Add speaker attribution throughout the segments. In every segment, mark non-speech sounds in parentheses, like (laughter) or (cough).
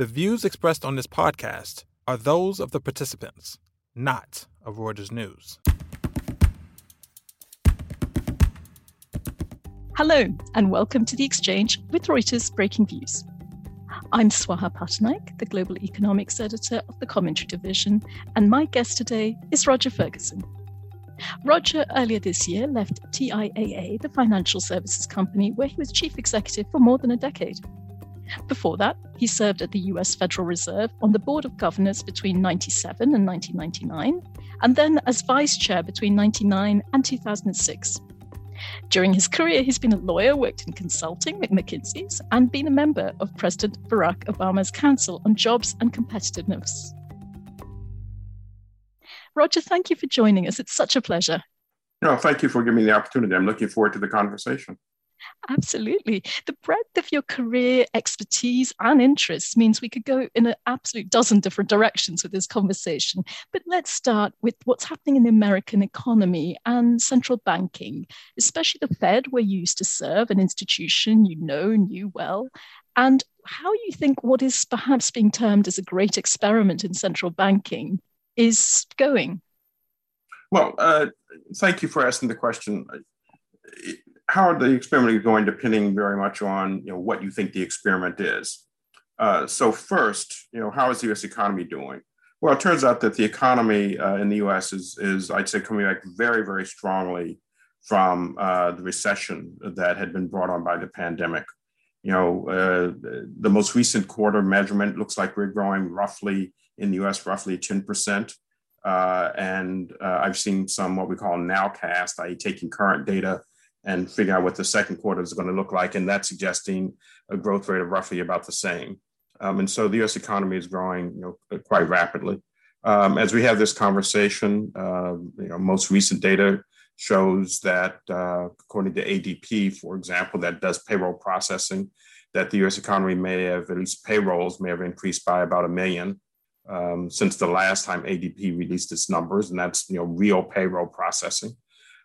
Speaker 1: The views expressed on this podcast are those of the participants, not of Reuters News.
Speaker 2: Hello, and welcome to The Exchange with Reuters Breakingviews. I'm Swaha Pattanaik, the Global Economics Editor of the Commentary Division, and my guest today is Roger Ferguson. Roger earlier this year left TIAA, the financial services company, where he was chief executive for more than a decade. Before that, he served at the US Federal Reserve on the Board of Governors between 97 and 1999, and then as vice chair between 99 and 2006. During his career, he's been a lawyer, worked in consulting at McKinsey's, and been a member of President Barack Obama's Council on Jobs and Competitiveness. Roger, thank you for joining us. It's such a pleasure.
Speaker 3: No, thank you for giving me the opportunity. I'm looking forward to the conversation.
Speaker 2: Absolutely. The breadth of your career, expertise, and interests means we could go in an absolute dozen different directions with this conversation. But let's start with what's happening in the American economy and central banking, especially the Fed, where you used to serve, an institution you know and knew well. And how you think what is perhaps being termed as a great experiment in central banking is going?
Speaker 3: Well, uh, thank you for asking the question how are the experiment is going depending very much on you know what you think the experiment is. Uh, so first, you know, how is the U.S. economy doing? Well, it turns out that the economy uh, in the U.S. is, is, I'd say, coming back very, very strongly from uh, the recession that had been brought on by the pandemic. You know, uh, the most recent quarter measurement looks like we're growing roughly in the U.S. roughly 10 percent. Uh, and uh, I've seen some what we call nowcast, i.e., taking current data and figure out what the second quarter is going to look like. And that's suggesting a growth rate of roughly about the same. Um, and so the US economy is growing you know, quite rapidly. Um, as we have this conversation, uh, you know, most recent data shows that uh, according to ADP, for example, that does payroll processing, that the US economy may have, at least payrolls may have increased by about a million um, since the last time ADP released its numbers, and that's you know real payroll processing.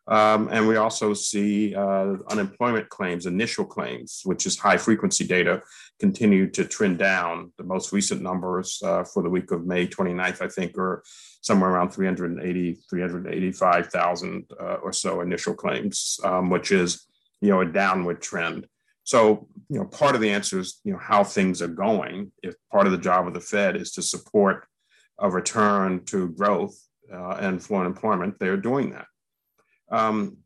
Speaker 3: Um, and we also see uh, unemployment claims, initial claims, which is high frequency data, continue to trend down. The most recent numbers uh, for the week of May 29th, I think, are somewhere around 380, 385,000 uh, or so initial claims, um, which is, you know, a downward trend. So, you know, part of the answer is, you know, how things are going. If part of the job of the Fed is to support a return to growth uh, and full employment, they're doing that. Um,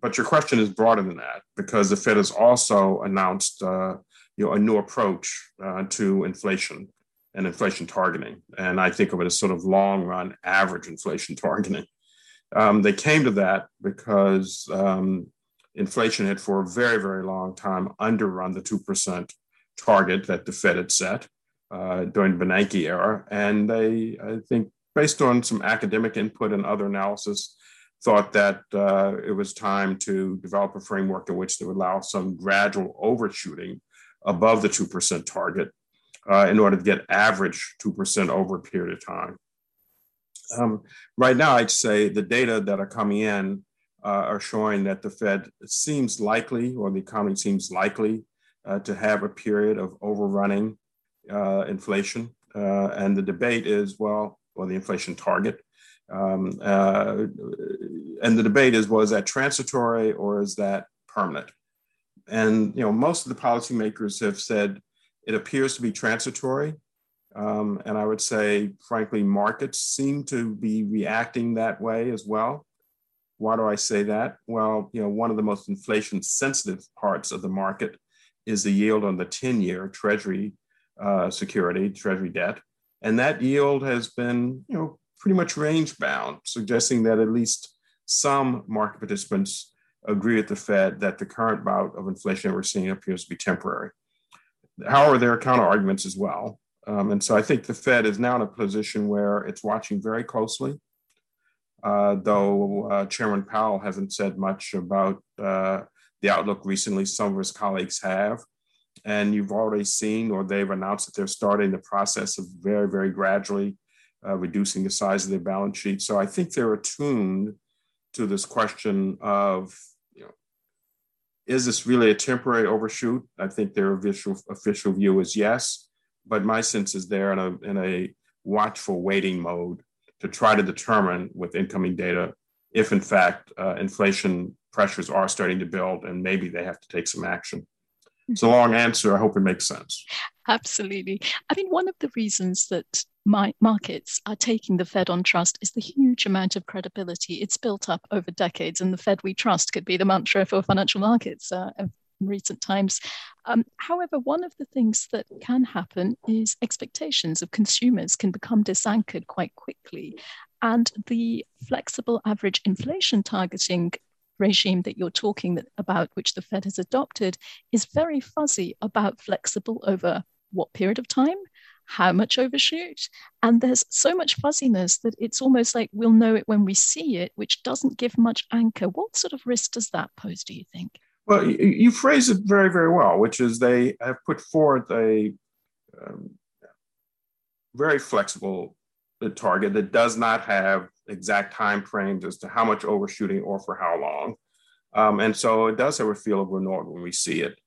Speaker 3: but your question is broader than that because the Fed has also announced uh, you know, a new approach uh, to inflation and inflation targeting. And I think of it as sort of long run average inflation targeting. Um, they came to that because um, inflation had for a very, very long time underrun the 2% target that the Fed had set uh, during the Bernanke era. And they, I think, based on some academic input and other analysis, thought that uh, it was time to develop a framework in which would allow some gradual overshooting above the 2% target uh, in order to get average 2% over a period of time. Um, right now, I'd say the data that are coming in uh, are showing that the Fed seems likely, or the economy seems likely, uh, to have a period of overrunning uh, inflation. Uh, and the debate is well, or the inflation target um, uh, and the debate is, well, is that transitory or is that permanent? And you know, most of the policymakers have said it appears to be transitory. Um, and I would say, frankly, markets seem to be reacting that way as well. Why do I say that? Well, you know, one of the most inflation sensitive parts of the market is the yield on the 10 year Treasury uh, security, Treasury debt. And that yield has been, you know, pretty much range bound, suggesting that at least some market participants agree with the Fed that the current bout of inflation we're seeing appears to be temporary. However, there are counter arguments as well. Um, and so I think the Fed is now in a position where it's watching very closely, uh, though uh, Chairman Powell hasn't said much about uh, the outlook recently. Some of his colleagues have. And you've already seen, or they've announced that they're starting the process of very, very gradually uh, reducing the size of their balance sheet. So I think they're attuned to this question of, you know, is this really a temporary overshoot? I think their official, official view is yes. but my sense is they're in a, in a watchful waiting mode to try to determine with incoming data if, in fact, uh, inflation pressures are starting to build and maybe they have to take some action. It's a long answer. I hope it makes sense.
Speaker 2: Absolutely. I mean, one of the reasons that my markets are taking the Fed on trust is the huge amount of credibility it's built up over decades. And the Fed we trust could be the mantra for financial markets uh, in recent times. Um, however, one of the things that can happen is expectations of consumers can become disanchored quite quickly. And the flexible average inflation targeting regime that you're talking about, which the Fed has adopted, is very fuzzy about flexible over what period of time, how much overshoot. And there's so much fuzziness that it's almost like we'll know it when we see it, which doesn't give much anchor. What sort of risk does that pose, do you think?
Speaker 3: Well, you phrase it very, very well, which is they have put forth a um, very flexible target that does not have exact time frames as to how much overshooting or for how long. Um, and so it does have a feel of Renault when we see it.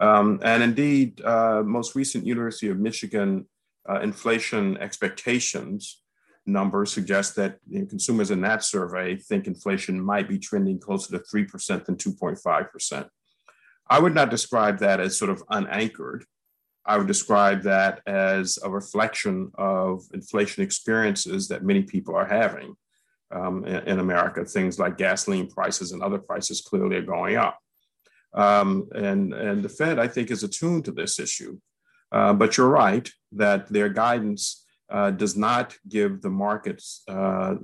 Speaker 3: Um, and indeed, uh, most recent University of Michigan uh, inflation expectations numbers suggest that you know, consumers in that survey think inflation might be trending closer to 3% than 2.5%. I would not describe that as sort of unanchored. I would describe that as a reflection of inflation experiences that many people are having um, in, in, America. Things like gasoline prices and other prices clearly are going up. Um, and, and the Fed, I think, is attuned to this issue. Uh, but you're right that their guidance uh, does not give the markets uh,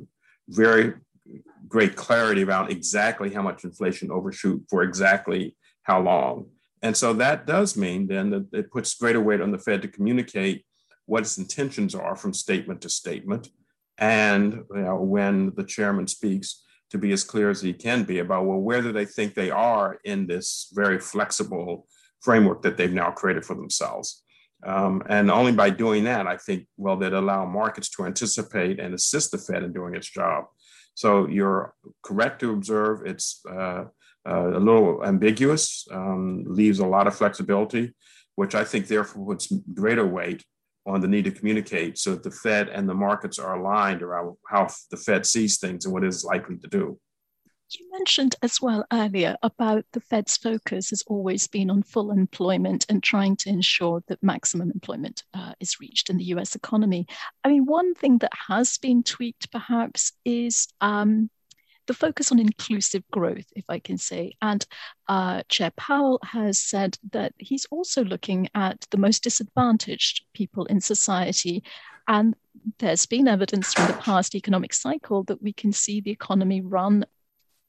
Speaker 3: very great clarity about exactly how much inflation overshoot for exactly how long. And so that does mean then that it puts greater weight on the Fed to communicate what its intentions are from statement to statement and you know, when the chairman speaks to be as clear as he can be about well where do they think they are in this very flexible framework that they've now created for themselves? Um, and only by doing that i think well that allow markets to anticipate and assist the fed in doing its job. So you're correct to observe it's uh, uh, a little ambiguous um, leaves a lot of flexibility which i think therefore puts greater weight on the need to communicate so that the Fed and the markets are aligned around how the Fed sees things and what it is likely to do.
Speaker 2: You mentioned as well earlier about the Fed's focus has always been on full employment and trying to ensure that maximum employment uh, is reached in the US economy. I mean, one thing that has been tweaked perhaps is um, the focus on inclusive growth, if I can say. And uh, Chair Powell has said that he's also looking at the most disadvantaged people in society. And there's been evidence from the past economic cycle that we can see the economy run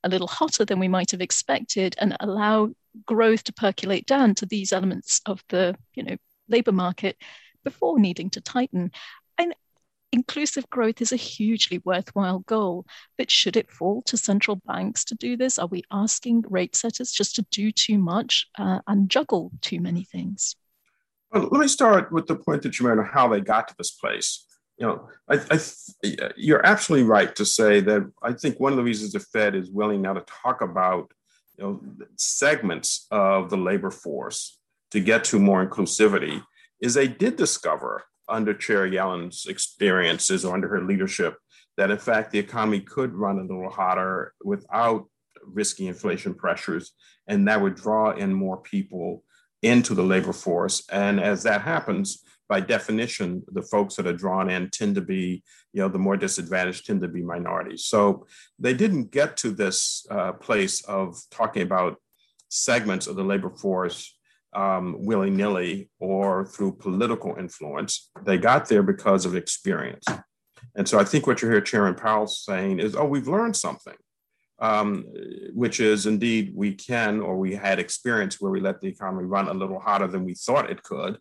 Speaker 2: a little hotter than we might have expected and allow growth to percolate down to these elements of the you know labor market before needing to tighten inclusive growth is a hugely worthwhile goal, but should it fall to central banks to do this? Are we asking rate setters just to do too much uh, and juggle too many things?
Speaker 3: Well, let me start with the point that you made on how they got to this place. You know, I, I, you're absolutely right to say that I think one of the reasons the Fed is willing now to talk about you know segments of the labor force to get to more inclusivity is they did discover under Chair Yellen's experiences or under her leadership that in fact the economy could run a little hotter without risky inflation pressures, and that would draw in more people into the labor force. And as that happens, by definition, the folks that are drawn in tend to be, you know, the more disadvantaged tend to be minorities. So they didn't get to this uh, place of talking about segments of the labor force um, willy nilly or through political influence. They got there because of experience. And so I think what you hear Chairman Powell saying is, oh, we've learned something, um, which is indeed we can or we had experience where we let the economy run a little hotter than we thought it could.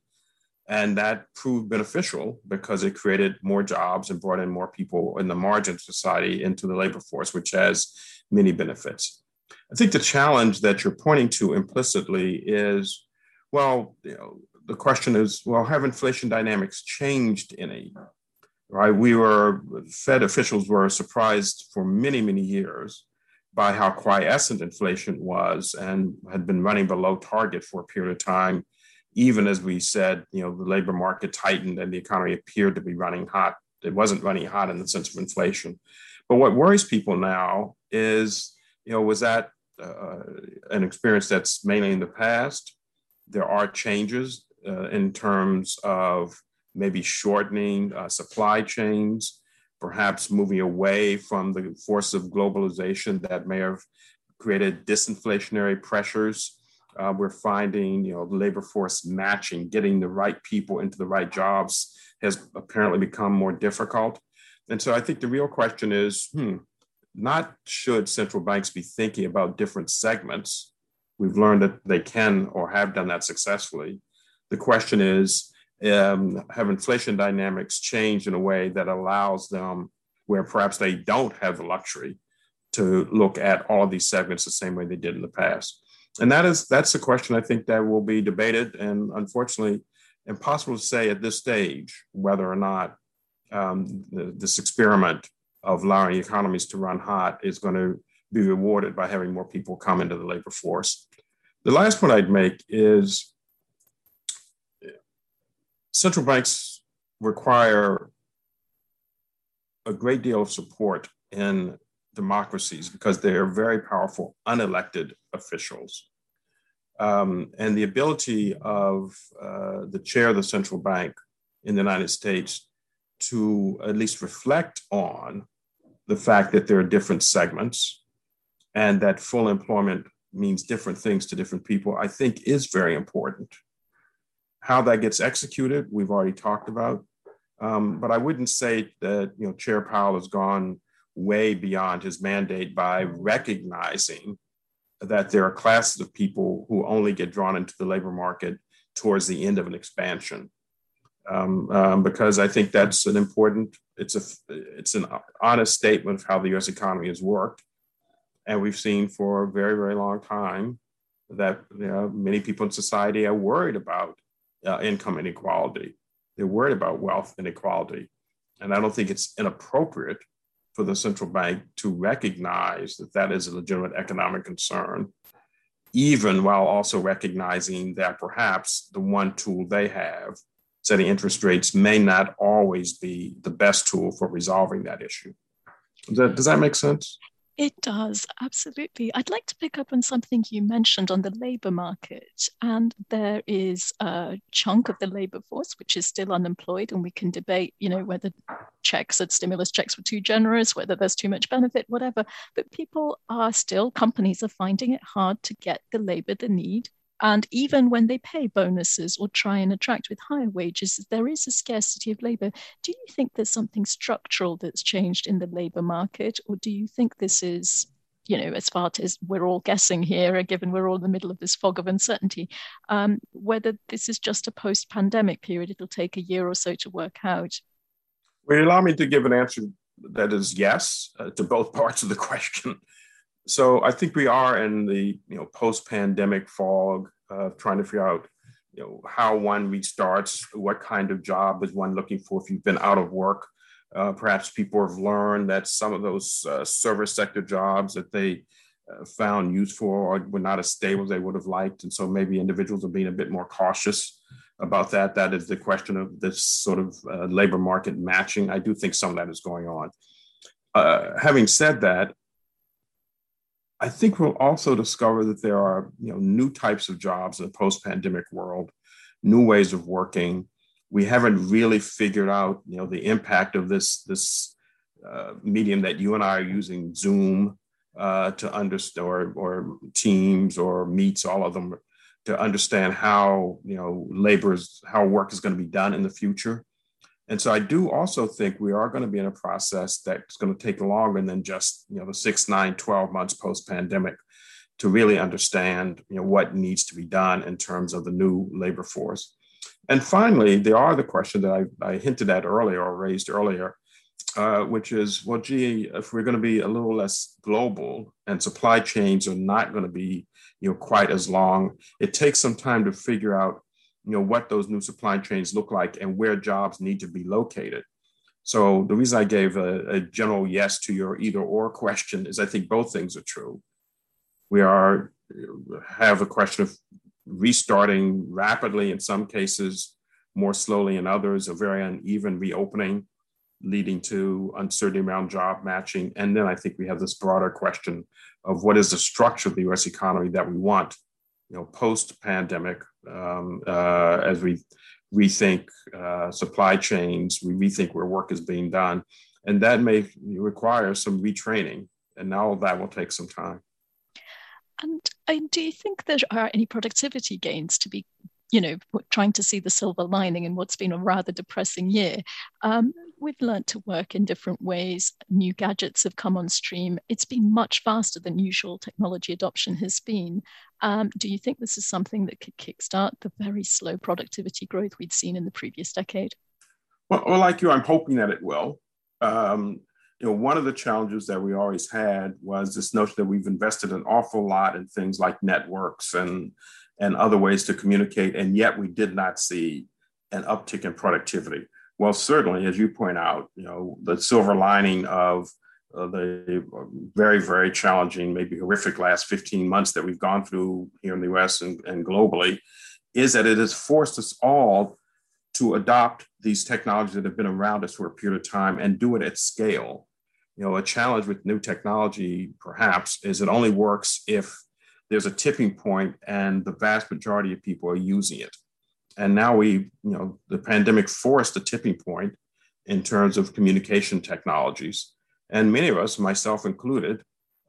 Speaker 3: And that proved beneficial because it created more jobs and brought in more people in the margin society into the labor force, which has many benefits. I think the challenge that you're pointing to implicitly is well, you know, the question is, well, have inflation dynamics changed any? Right? We were, Fed officials were surprised for many, many years by how quiescent inflation was and had been running below target for a period of time even as we said, you know, the labor market tightened and the economy appeared to be running hot. It wasn't running hot in the sense of inflation. But what worries people now is, you know, was that uh, an experience that's mainly in the past? There are changes uh, in terms of maybe shortening uh, supply chains, perhaps moving away from the force of globalization that may have created disinflationary pressures. Uh, we're finding, you know, labor force matching, getting the right people into the right jobs has apparently become more difficult. And so I think the real question is, hmm, not should central banks be thinking about different segments. We've learned that they can or have done that successfully. The question is, um, have inflation dynamics changed in a way that allows them, where perhaps they don't have the luxury to look at all these segments the same way they did in the past? And that is that's a question I think that will be debated, and unfortunately, impossible to say at this stage whether or not um, this experiment of allowing economies to run hot is going to be rewarded by having more people come into the labor force. The last point I'd make is central banks require a great deal of support in democracies because they are very powerful unelected officials. Um, and the ability of uh, the chair of the central bank in the United States to at least reflect on the fact that there are different segments and that full employment means different things to different people, I think is very important. How that gets executed, we've already talked about. Um, but I wouldn't say that you know Chair Powell has gone way beyond his mandate by recognizing that there are classes of people who only get drawn into the labor market towards the end of an expansion um, um, because I think that's an important. It's a it's an honest statement of how the U.S. economy has worked, and we've seen for a very very long time that you know, many people in society are worried about uh, income inequality. They're worried about wealth inequality, and I don't think it's inappropriate for the central bank to recognize that that is a legitimate economic concern, even while also recognizing that perhaps the one tool they have setting interest rates may not always be the best tool for resolving that issue. Does that, does that make sense?
Speaker 2: It does, absolutely. I'd like to pick up on something you mentioned on the labor market. And there is a chunk of the labor force which is still unemployed, and we can debate, you know, whether checks and stimulus checks were too generous, whether there's too much benefit, whatever. But people are still, companies are finding it hard to get the labor they need and even when they pay bonuses or try and attract with higher wages, there is a scarcity of labor. Do you think there's something structural that's changed in the labor market, or do you think this is, you know, as far as we're all guessing here, given we're all in the middle of this fog of uncertainty, um, whether this is just a post pandemic period, it'll take a year or so to work out?
Speaker 3: Will you allow me to give an answer that is yes uh, to both (laughs) parts of the question? So I think we are in the you know post-pandemic fog of trying to figure out you know how one restarts, what kind of job is one looking for if you've been out of work. Uh, perhaps people have learned that some of those uh, service sector jobs that they uh, found useful or were not as stable as they would have liked, and so maybe individuals are being a bit more cautious about that. That is the question of this sort of uh, labor market matching. I do think some of that is going on. Uh, having said that, I think we'll also discover that there are you know new types of jobs in the post-pandemic world, new ways of working. We haven't really figured out you know the impact of this this uh, medium that you and I are using, Zoom, uh, to understand or, or Teams or Meets, all of them, to understand how you know labor is how work is going to be done in the future. And so I do also think we are going to be in a process that's going to take longer than just, you know, the six, nine, 12 months post pandemic to really understand, you know, what needs to be done in terms of the new labor force. And finally, there are the question that I, I hinted at earlier or raised earlier, uh, which is, well, gee, if we're going to be a little less global and supply chains are not going to be, you know, quite as long, it takes some time to figure out you know what those new supply chains look like and where jobs need to be located so the reason i gave a, a general yes to your either or question is i think both things are true we are have a question of restarting rapidly in some cases, more slowly in others, a very uneven reopening leading to uncertainty around job matching. And then I think we have this broader question of what is the structure of the US economy that we want, you know, post pandemic, um, uh, as we rethink uh, supply chains, we rethink where work is being done. And that may require some retraining. And all that will take some time.
Speaker 2: And, and do you think there are any productivity gains to be you know, trying to see the silver lining in what's been a rather depressing year. Um, we've learned to work in different ways. New gadgets have come on stream. It's been much faster than usual technology adoption has been. Um, do you think this is something that could kickstart the very slow productivity growth we'd seen in the previous decade?
Speaker 3: Well, well like you, I'm hoping that it will. Um, you know, one of the challenges that we always had was this notion that we've invested an awful lot in things like networks and and other ways to communicate, and yet we did not see an uptick in productivity. Well, certainly, as you point out, you know, the silver lining of uh, the very, very challenging, maybe horrific last 15 months that we've gone through here in the US and, and globally is that it has forced us all to adopt these technologies that have been around us for a period of time and do it at scale. You know, a challenge with new technology, perhaps, is it only works if there's a tipping point and the vast majority of people are using it. And now we, you know, the pandemic forced a tipping point in terms of communication technologies. And many of us, myself included,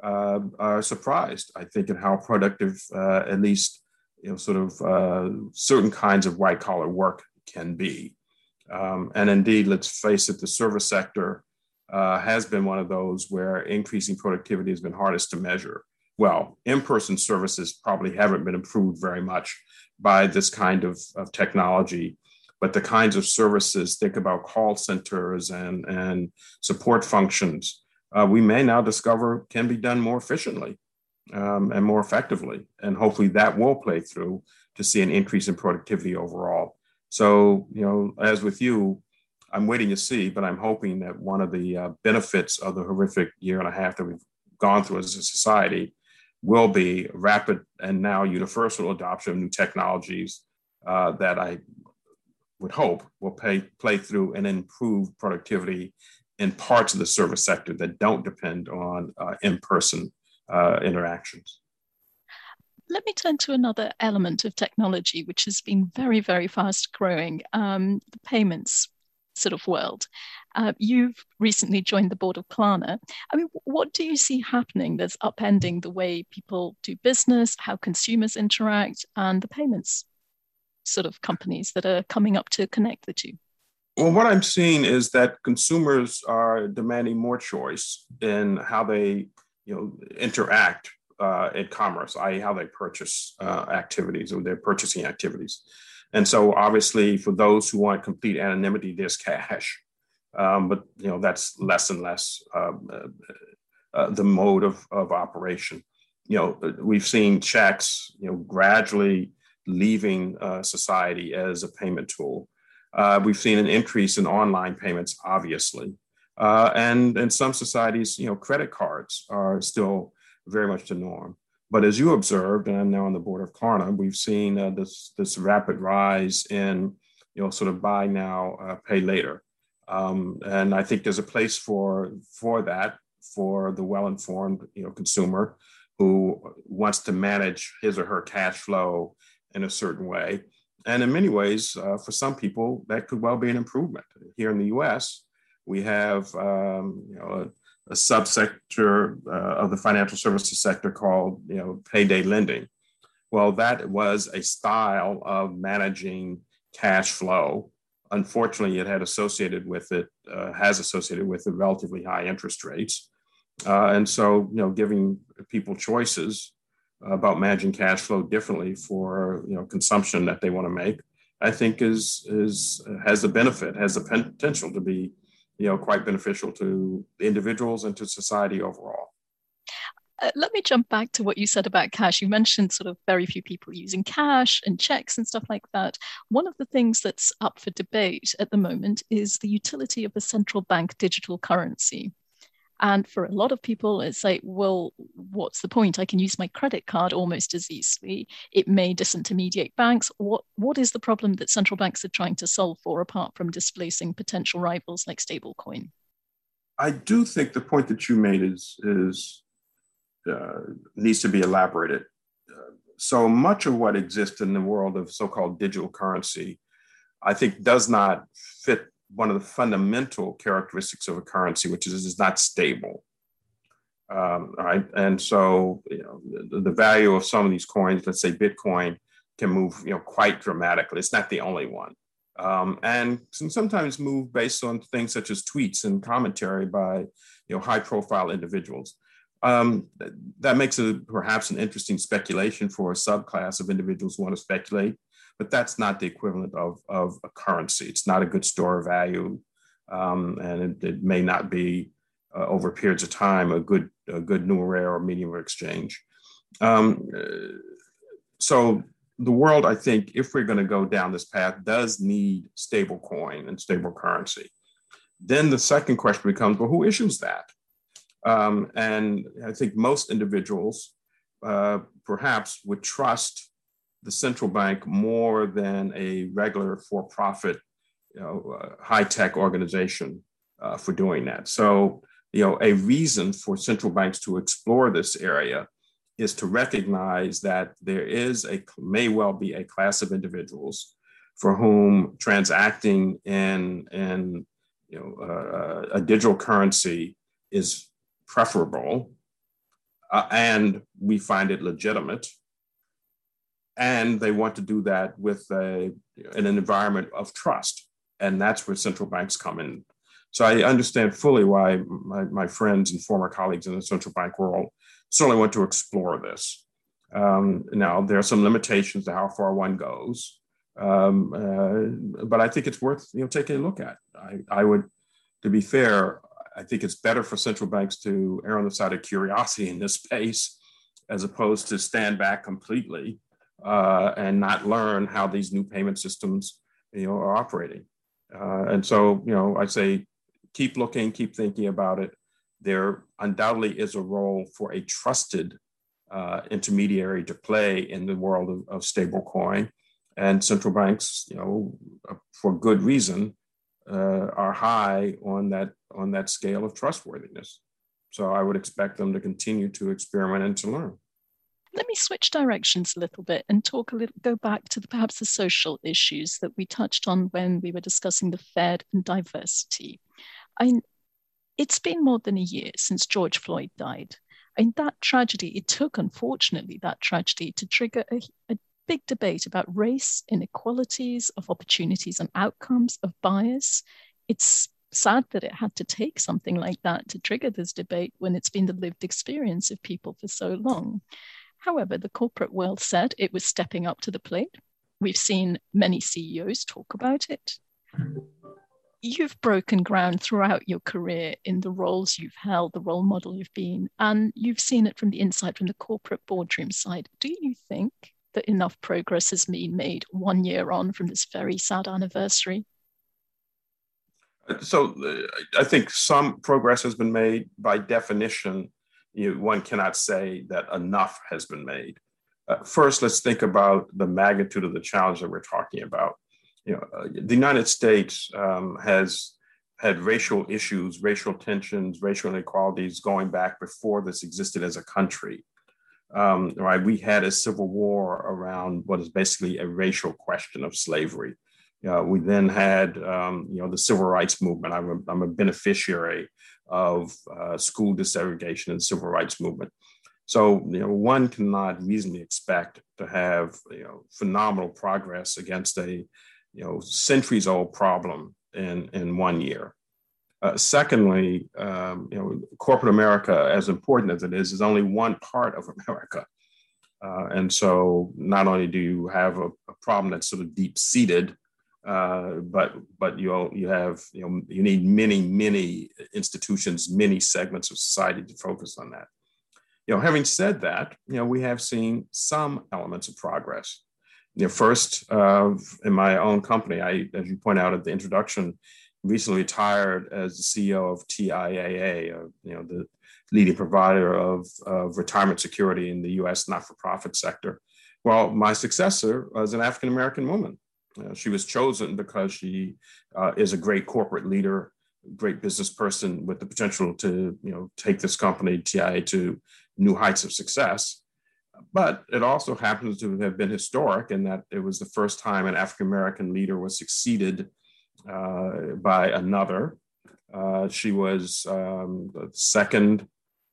Speaker 3: uh, are surprised, I think, at how productive, uh, at least, you know, sort of uh, certain kinds of white collar work can be. Um, and indeed, let's face it, the service sector uh, has been one of those where increasing productivity has been hardest to measure well, in person services probably haven't been improved very much by this kind of, of technology. But the kinds of services, think about call centers and, and support functions, uh, we may now discover can be done more efficiently um, and more effectively. And hopefully that will play through to see an increase in productivity overall. So, you know, as with you, I'm waiting to see, but I'm hoping that one of the uh, benefits of the horrific year and a half that we've gone through as a society will be rapid and now universal adoption of new technologies uh, that I would hope will pay, play through and improve productivity in parts of the service sector that don't depend on uh, in person uh, interactions.
Speaker 2: Let me turn to another element of technology, which has been very, very fast growing um, the payments sort of world. Uh, you've recently joined the board of Klarna. I mean, what do you see happening that's upending the way people do business, how consumers interact, and the payments sort of companies that are coming up to connect the two?
Speaker 3: Well, what I'm seeing is that consumers are demanding more choice in how they, you know, interact uh, in commerce, i.e., how they purchase uh, activities or their purchasing activities. And so, obviously, for those who want complete anonymity, there's cash. Um, but you know that's less and less um, uh, uh, the mode of, of operation. You know, we've seen checks, you know, gradually leaving uh, society as a payment tool. Uh, we've seen an increase in online payments, obviously, uh, and in some societies, you know, credit cards are still very much the norm. But as you observed, and I'm now on the board of Klarna, we've seen uh, this this rapid rise in you know sort of buy now, uh, pay later, um, and I think there's a place for for that for the well-informed you know consumer who wants to manage his or her cash flow in a certain way. And in many ways, uh, for some people, that could well be an improvement. Here in the U.S., we have um, you know a subsector uh, of the financial services sector called you know payday lending. Well, that was a style of managing cash flow. Unfortunately, it had associated with it uh, has associated with the relatively high interest rates, uh, and so you know giving people choices about managing cash flow differently for you know consumption that they want to make, I think is is has the benefit has the potential to be you know, quite beneficial to individuals and to society overall.
Speaker 2: Uh, let me jump back to what you said about cash. You mentioned sort of very few people using cash and checks and stuff like that. One of the things that's up for debate at the moment is the utility of a central bank digital currency. And for a lot of people, it's like, well, what's the point? I can use my credit card almost as easily. It may disintermediate banks. What what is the problem that central banks are trying to solve for apart from displacing potential rivals like stablecoin?
Speaker 3: I do think the point that you made is is uh, needs to be elaborated. Uh, so much of what exists in the world of so-called digital currency, I think, does not fit one of the fundamental characteristics of a currency, which is it's not stable. Um, right, and so you know the, the, value of some of these coins, let's say Bitcoin, can move you know quite dramatically. It's not the only one, um, and sometimes move based on things such as tweets and commentary by you know high-profile individuals. Um, that makes it perhaps an interesting speculation for a subclass of individuals who want to speculate but that's not the equivalent of, of a currency. It's not a good store of value, um, and it, it, may not be uh, over periods of time a good a good numeraire or medium of exchange. Um, so the world, I think, if we're going to go down this path, does need stable coin and stable currency. Then the second question becomes, well, who issues that? Um, and I think most individuals uh, perhaps would trust the central bank more than a regular for-profit, you know, uh, high-tech organization uh, for doing that. So, you know, a reason for central banks to explore this area is to recognize that there is a may well be a class of individuals for whom transacting in in you know uh, a digital currency is preferable, uh, and we find it legitimate and they want to do that with a, in an environment of trust. And that's where central banks come in. So I understand fully why my, my friends and former colleagues in the central bank world certainly want to explore this. Um, now, there are some limitations to how far one goes, um, uh, but I think it's worth you know taking a look at. I, I would, to be fair, I think it's better for central banks to err on the side of curiosity in this space, as opposed to stand back completely uh, and not learn how these new payment systems you know are operating. Uh, and so you know I say keep looking, keep thinking about it. There undoubtedly is a role for a trusted uh, intermediary to play in the world of, of stable coin. And central banks, you know, for good reason, uh, are high on that on that scale of trustworthiness. So I would expect them to continue to experiment and to learn
Speaker 2: let me switch directions a little bit and talk a little, go back to the, perhaps the social issues that we touched on when we were discussing the Fed and diversity. I, it's been more than a year since George Floyd died. And that tragedy, it took, unfortunately, that tragedy to trigger a, a big debate about race, inequalities, of opportunities and outcomes, of bias. It's sad that it had to take something like that to trigger this debate when it's been the lived experience of people for so long. However, the corporate world said it was stepping up to the plate. We've seen many CEOs talk about it. You've broken ground throughout your career in the roles you've held, the role model you've been, and you've seen it from the inside, from the corporate boardroom side. Do you think that enough progress has been made one year on from this very sad anniversary?
Speaker 3: So uh, I think some progress has been made by definition you know, one cannot say that enough has been made. Uh, first, let's think about the magnitude of the challenge that we're talking about. You know, uh, the United States um, has had racial issues, racial tensions, racial inequalities going back before this existed as a country. Um, right, we had a civil war around what is basically a racial question of slavery. Uh, we then had, um, you know, the civil rights movement. I'm a, I'm a beneficiary of uh, school desegregation and civil rights movement. So, you know, one cannot reasonably expect to have, you know, phenomenal progress against a, you know, centuries old problem in, in one year. Uh, secondly, um, you know, corporate America, as important as it is, is only one part of America. Uh, and so not only do you have a, a problem that's sort of deep seated uh, but but you you have you know you need many many institutions, many segments of society to focus on that. You know, having said that, you know we have seen some elements of progress. You know, first uh, in my own company, I as you point out at the introduction, recently retired as the CEO of TIAA, uh, you know, the leading provider of, of retirement security in the U.S. not-for-profit sector. Well, my successor was an African American woman. Uh, she was chosen because she uh, is a great corporate leader, great business person with the potential to, you know, take this company TIAA to new heights of success. But it also happens to have been historic in that it was the first time an African American leader was succeeded uh, by another. Uh, she was um, the second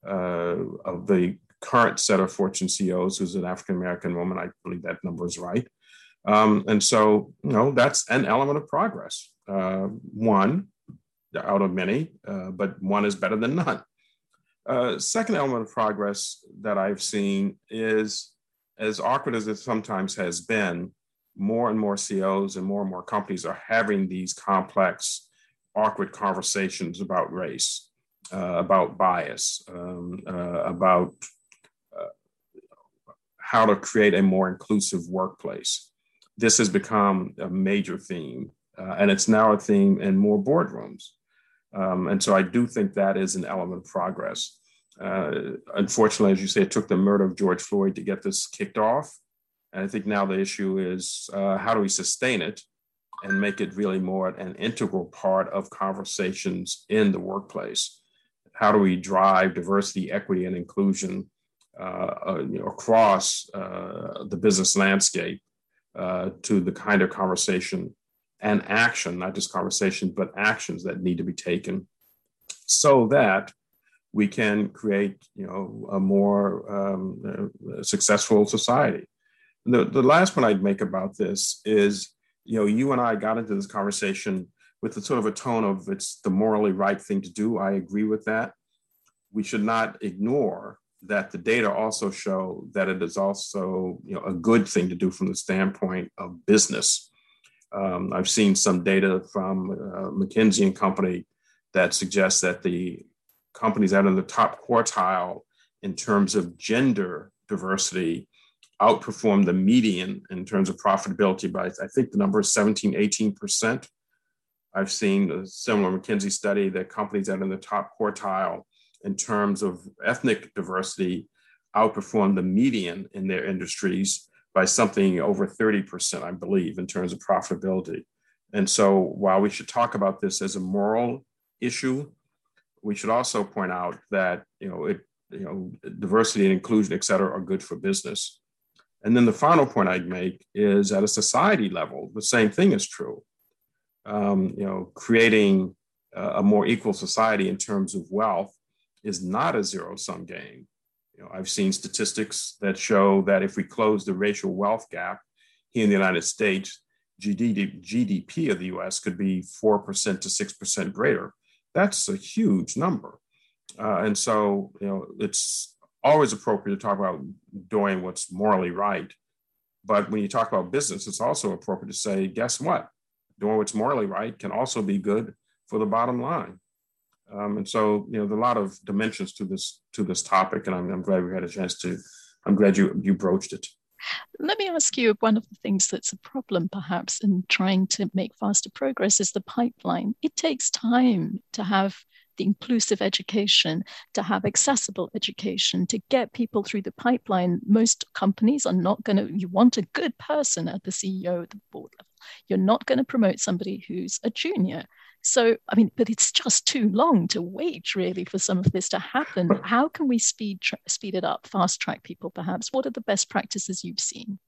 Speaker 3: uh, of the current set of Fortune CEOs who's an African American woman. I believe that number is right. Um, and so, you know, that's an element of progress. Uh, one out of many, uh, but one is better than none. Uh, second element of progress that I've seen is, as awkward as it sometimes has been, more and more CEOs and more and more companies are having these complex, awkward conversations about race, uh, about bias, um, uh, about uh, how to create a more inclusive workplace. This has become a major theme, uh, and it's now a theme in more boardrooms. Um, and so I do think that is an element of progress. Uh, unfortunately, as you say, it took the murder of George Floyd to get this kicked off. And I think now the issue is uh, how do we sustain it and make it really more an integral part of conversations in the workplace? How do we drive diversity, equity, and inclusion uh, uh across uh, the business landscape uh, to the kind of conversation and action, not just conversation, but actions that need to be taken so that we can create, you know, a more um, successful society. The, the last point I'd make about this is, you know, you and I got into this conversation with the sort of a tone of it's the morally right thing to do. I agree with that. We should not ignore that the data also show that it is also, you know, a good thing to do from the standpoint of business. Um, I've seen some data from uh, McKinsey and Company that suggests that the companies that are in the top quartile in terms of gender diversity outperform the median in terms of profitability by, I think the number is 17, 18%. I've seen a similar McKinsey study that companies that are in the top quartile in terms of ethnic diversity outperform the median in their industries by something over 30%, I believe, in terms of profitability. And so while we should talk about this as a moral issue, we should also point out that you know it you know diversity and inclusion et cetera are good for business and then the final point i'd make is at a society level the same thing is true. Um, you know creating a more equal society in terms of wealth is not a zero sum game. You know i've seen statistics that show that if we close the racial wealth gap here in the united states GDP of the US could be 4% to 6% greater. That's a huge number. Uh, and so, you know, it's always appropriate to talk about doing what's morally right. But when you talk about business, it's also appropriate to say, guess what? Doing what's morally right can also be good for the bottom line. Um, and so, you know, there are a lot of dimensions to this to this topic, and I'm, I'm glad we had a chance to. I'm glad you you broached it.
Speaker 2: Let me ask you one of the things that's a problem, perhaps, in trying to make faster progress is the pipeline. It takes time to have the inclusive education, to have accessible education, to get people through the pipeline. Most companies are not going to, you want a good person at the CEO, at the board level. You're not going to promote somebody who's a junior. So, I mean, but it's just too long to wait really for some of this to happen. How can we speed tra- speed it up, fast track people perhaps? What are the best practices you've seen?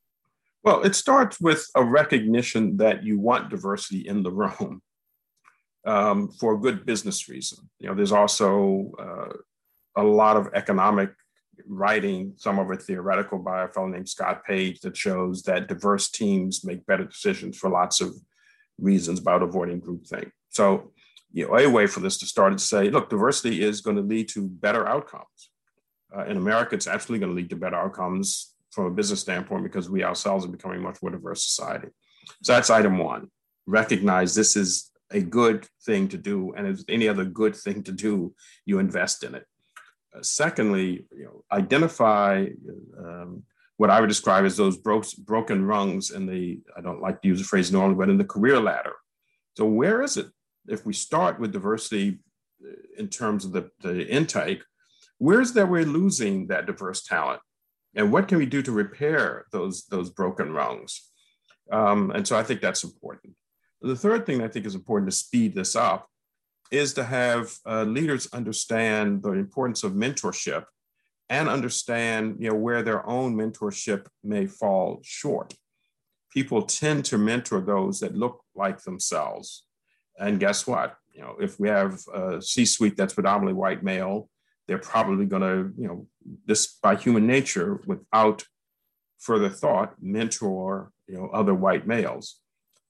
Speaker 3: Well, it starts with a recognition that you want diversity in the (laughs) room um, for good business reason. You know, there's also uh, a lot of economic writing, some of it theoretical, by a fellow named Scott Page that shows that diverse teams make better decisions for lots of reasons about avoiding groupthink. So, you know, a way for this to start is to say, look, diversity is going to lead to better outcomes. Uh, in America, it's absolutely going to lead to better outcomes from a business standpoint because we ourselves are becoming much more diverse society. So that's item one. Recognize this is a good thing to do, and as any other good thing to do, you invest in it. Uh, secondly, you know, identify um, what I would describe as those bro- broken rungs in the, I don't like to use the phrase normally, but in the career ladder. So where is it if we start with diversity uh, in terms of the, the intake, where's that we're losing that diverse talent? And what can we do to repair those, those broken rungs? Um, and so I think that's important. The third thing I think is important to speed this up is to have uh, leaders understand the importance of mentorship and understand you know, where their own mentorship may fall short. People tend to mentor those that look like themselves. And guess what? You know, if we have a C-suite that's predominantly white male, they're probably going to, you know, this by human nature, without further thought, mentor, you know, other white males.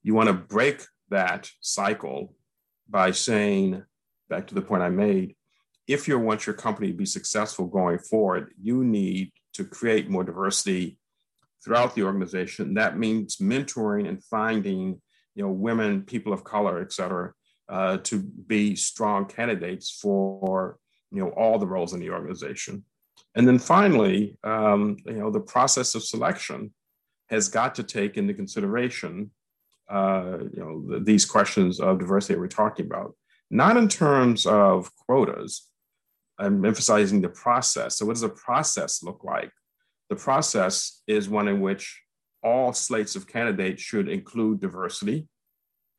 Speaker 3: You want to break that cycle by saying, back to the point I made, if you want your company to be successful going forward, you need to create more diversity throughout the organization. That means mentoring and finding, you know, women, people of color, et cetera, uh, to be strong candidates for, you know, all the roles in the organization. And then finally, um, you know, the process of selection has got to take into consideration, uh, you know, the, these questions of diversity that we're talking about, not in terms of quotas, I'm emphasizing the process. So, what does a process look like? The process is one in which all slates of candidates should include diversity.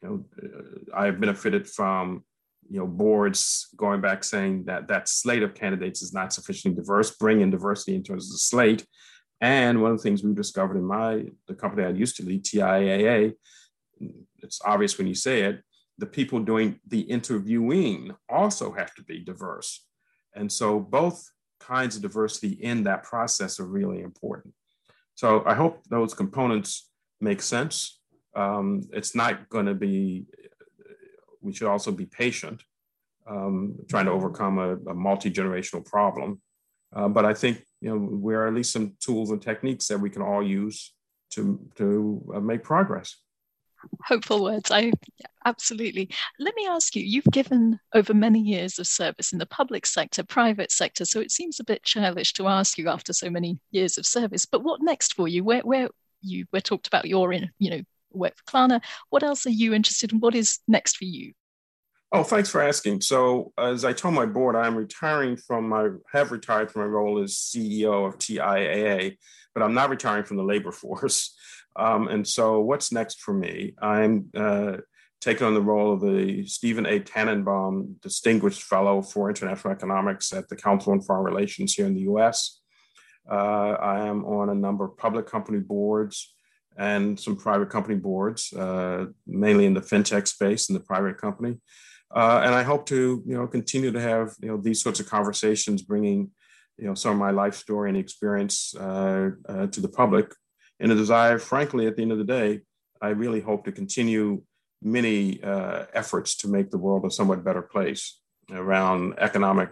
Speaker 3: You know, uh, I have benefited from you know boards going back saying that that slate of candidates is not sufficiently diverse. Bring in diversity in terms of the slate. And one of the things we discovered in my the company I used to lead, TIAA, it's obvious when you say it, the people doing the interviewing also have to be diverse. And so both kinds of diversity in that process are really important. So I hope those components make sense. Um, it's not going to be, we should also be patient, um, trying to overcome a, a multi generational problem. Uh, but I think you know there are at least some tools and techniques that we can all use to to uh, make progress
Speaker 2: hopeful words. I absolutely. Let me ask you, you've given over many years of service in the public sector, private sector, so it seems a bit churlish to ask you after so many years of service, but what next for you? Where where you we talked about your in, you know, work for Klarna. What else are you interested in? What is next for you?
Speaker 3: Oh, thanks for asking. So, as I told my board, I'm retiring from my have retired from my role as CEO of TIAA, but I'm not retiring from the labor force. Um, and so, what's next for me? I'm uh, taking on the role of the Steven A. Tananbaum Distinguished Fellow for International Economics at the Council on Foreign Relations here in the US. Uh, I am on a number of public company boards and some private company boards, uh, mainly in the fintech space in the private company. Uh, and I hope to, you know, continue to have, you know, these sorts of conversations, bringing, you know, some of my life story and experience uh, uh, to the public and a desire, frankly, at the end of the day, I really hope to continue many uh, efforts to make the world a somewhat better place around economic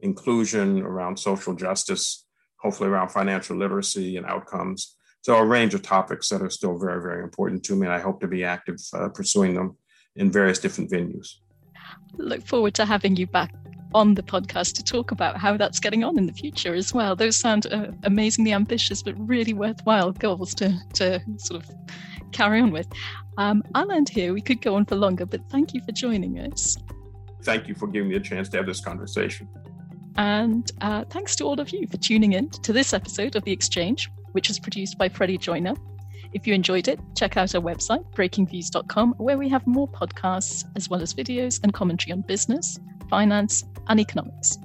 Speaker 3: inclusion, around social justice, hopefully around financial literacy and outcomes. So, a range of topics that are still very, very important to me. And I hope to be active uh, pursuing them in various different venues.
Speaker 2: Look forward to having you back on the podcast to talk about how that's getting on in the future as well. Those sound uh, amazingly ambitious, but really worthwhile goals to, to sort of carry on with. Um, I'll end here. We could go on for longer, but thank you for joining us.
Speaker 3: Thank you for giving me a chance to have this conversation.
Speaker 2: And uh, thanks to all of you for tuning in to this episode of The Exchange, which is produced by Freddie Joyner. If you enjoyed it, check out our website, breakingviews.com, where we have more podcasts as well as videos and commentary on business, finance, and economics.